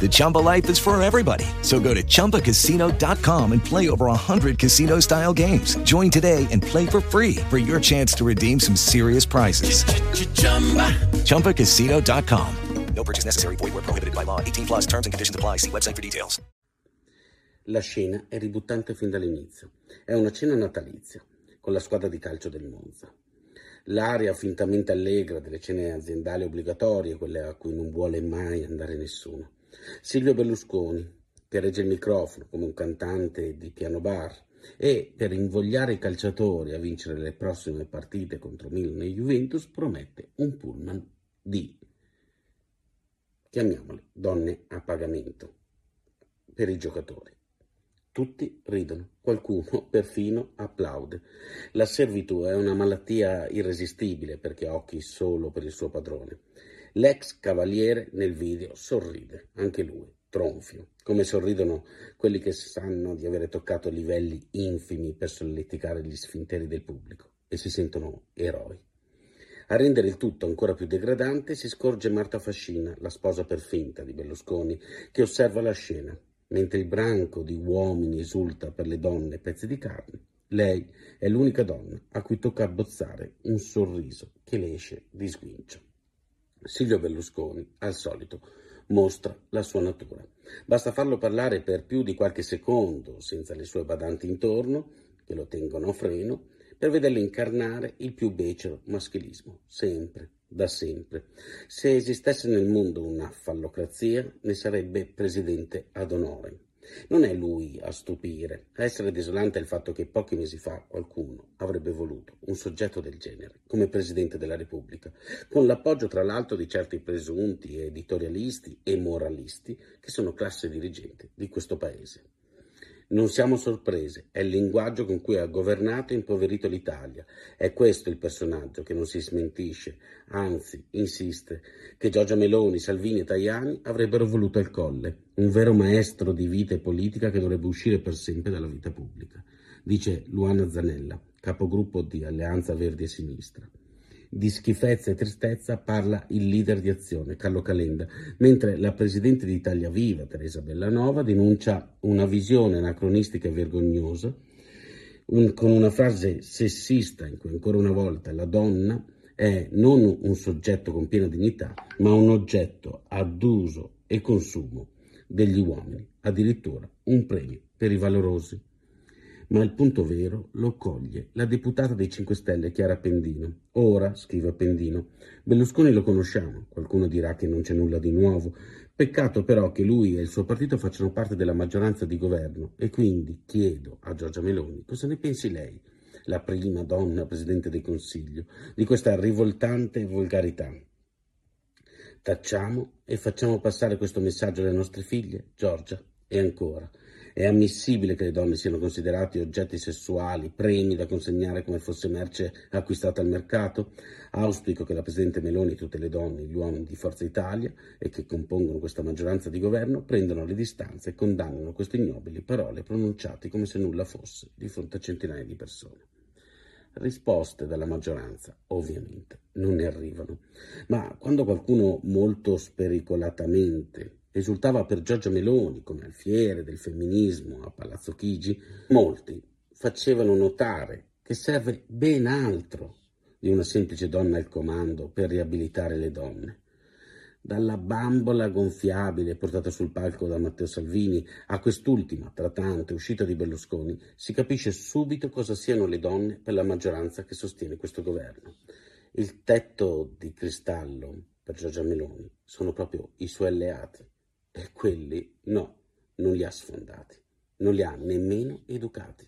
The Chumba life is for everybody. So go to ChumbaCasino.com and play over 100 casino-style games. Join today and play for free for your chance to redeem some serious prizes. ChumbaCasino.com. No purchase necessary. Void were prohibited by law. 18 plus terms and conditions apply. See website for details. La scena è ributtante fin dall'inizio. È una cena natalizia con la squadra di calcio del Monza. L'aria fintamente allegra delle cene aziendali obbligatorie, quelle a cui non vuole mai andare nessuno. Silvio Berlusconi, che regge il microfono come un cantante di piano bar e per invogliare i calciatori a vincere le prossime partite contro Milan e Juventus promette un pullman di, chiamiamole, donne a pagamento per i giocatori. Tutti ridono, qualcuno perfino applaude. La servitù è una malattia irresistibile perché ha occhi solo per il suo padrone. L'ex cavaliere nel video sorride, anche lui, tronfio, come sorridono quelli che sanno di avere toccato livelli infimi per solleticare gli sfinteri del pubblico e si sentono eroi. A rendere il tutto ancora più degradante si scorge Marta Fascina, la sposa per finta di Berlusconi, che osserva la scena mentre il branco di uomini esulta per le donne pezzi di carne, lei è l'unica donna a cui tocca abbozzare un sorriso che le esce di sguincio. Silvio Berlusconi, al solito, mostra la sua natura. Basta farlo parlare per più di qualche secondo, senza le sue badanti intorno, che lo tengono a freno, per vederlo incarnare il più becero maschilismo, sempre, da sempre. Se esistesse nel mondo una fallocrazia, ne sarebbe presidente ad onore. Non è lui a stupire. A essere desolante è il fatto che pochi mesi fa qualcuno avrebbe voluto un soggetto del genere come Presidente della Repubblica, con l'appoggio tra l'altro di certi presunti editorialisti e moralisti che sono classe dirigente di questo Paese. Non siamo sorprese, è il linguaggio con cui ha governato e impoverito l'Italia. È questo il personaggio che non si smentisce, anzi insiste, che Giorgia Meloni, Salvini e Tajani avrebbero voluto al colle, un vero maestro di vita e politica che dovrebbe uscire per sempre dalla vita pubblica, dice Luana Zanella, capogruppo di Alleanza Verdi e Sinistra. Di schifezza e tristezza parla il leader di azione, Carlo Calenda, mentre la presidente di Italia Viva, Teresa Bellanova, denuncia una visione anacronistica e vergognosa, un, con una frase sessista in cui ancora una volta la donna è non un soggetto con piena dignità, ma un oggetto ad uso e consumo degli uomini, addirittura un premio per i valorosi ma il punto vero lo coglie la deputata dei 5 Stelle Chiara Pendino. Ora, scrive Pendino, Berlusconi lo conosciamo, qualcuno dirà che non c'è nulla di nuovo, peccato però che lui e il suo partito facciano parte della maggioranza di governo e quindi chiedo a Giorgia Meloni cosa ne pensi lei, la prima donna Presidente del Consiglio, di questa rivoltante volgarità. Tacciamo e facciamo passare questo messaggio alle nostre figlie, Giorgia, e ancora. È ammissibile che le donne siano considerate oggetti sessuali, premi da consegnare come fosse merce acquistata al mercato? Auspico che la Presidente Meloni e tutte le donne gli uomini di Forza Italia e che compongono questa maggioranza di governo prendano le distanze e condannino queste ignobili parole pronunciate come se nulla fosse di fronte a centinaia di persone. Risposte dalla maggioranza, ovviamente, non ne arrivano. Ma quando qualcuno molto spericolatamente esultava per Giorgia Meloni come alfiere del femminismo a Palazzo Chigi, molti facevano notare che serve ben altro di una semplice donna al comando per riabilitare le donne. Dalla bambola gonfiabile portata sul palco da Matteo Salvini a quest'ultima, tra tante, uscita di Berlusconi, si capisce subito cosa siano le donne per la maggioranza che sostiene questo governo. Il tetto di cristallo per Giorgia Meloni sono proprio i suoi alleati e quelli no. non li ha sfondati, non li ha nemmeno educati.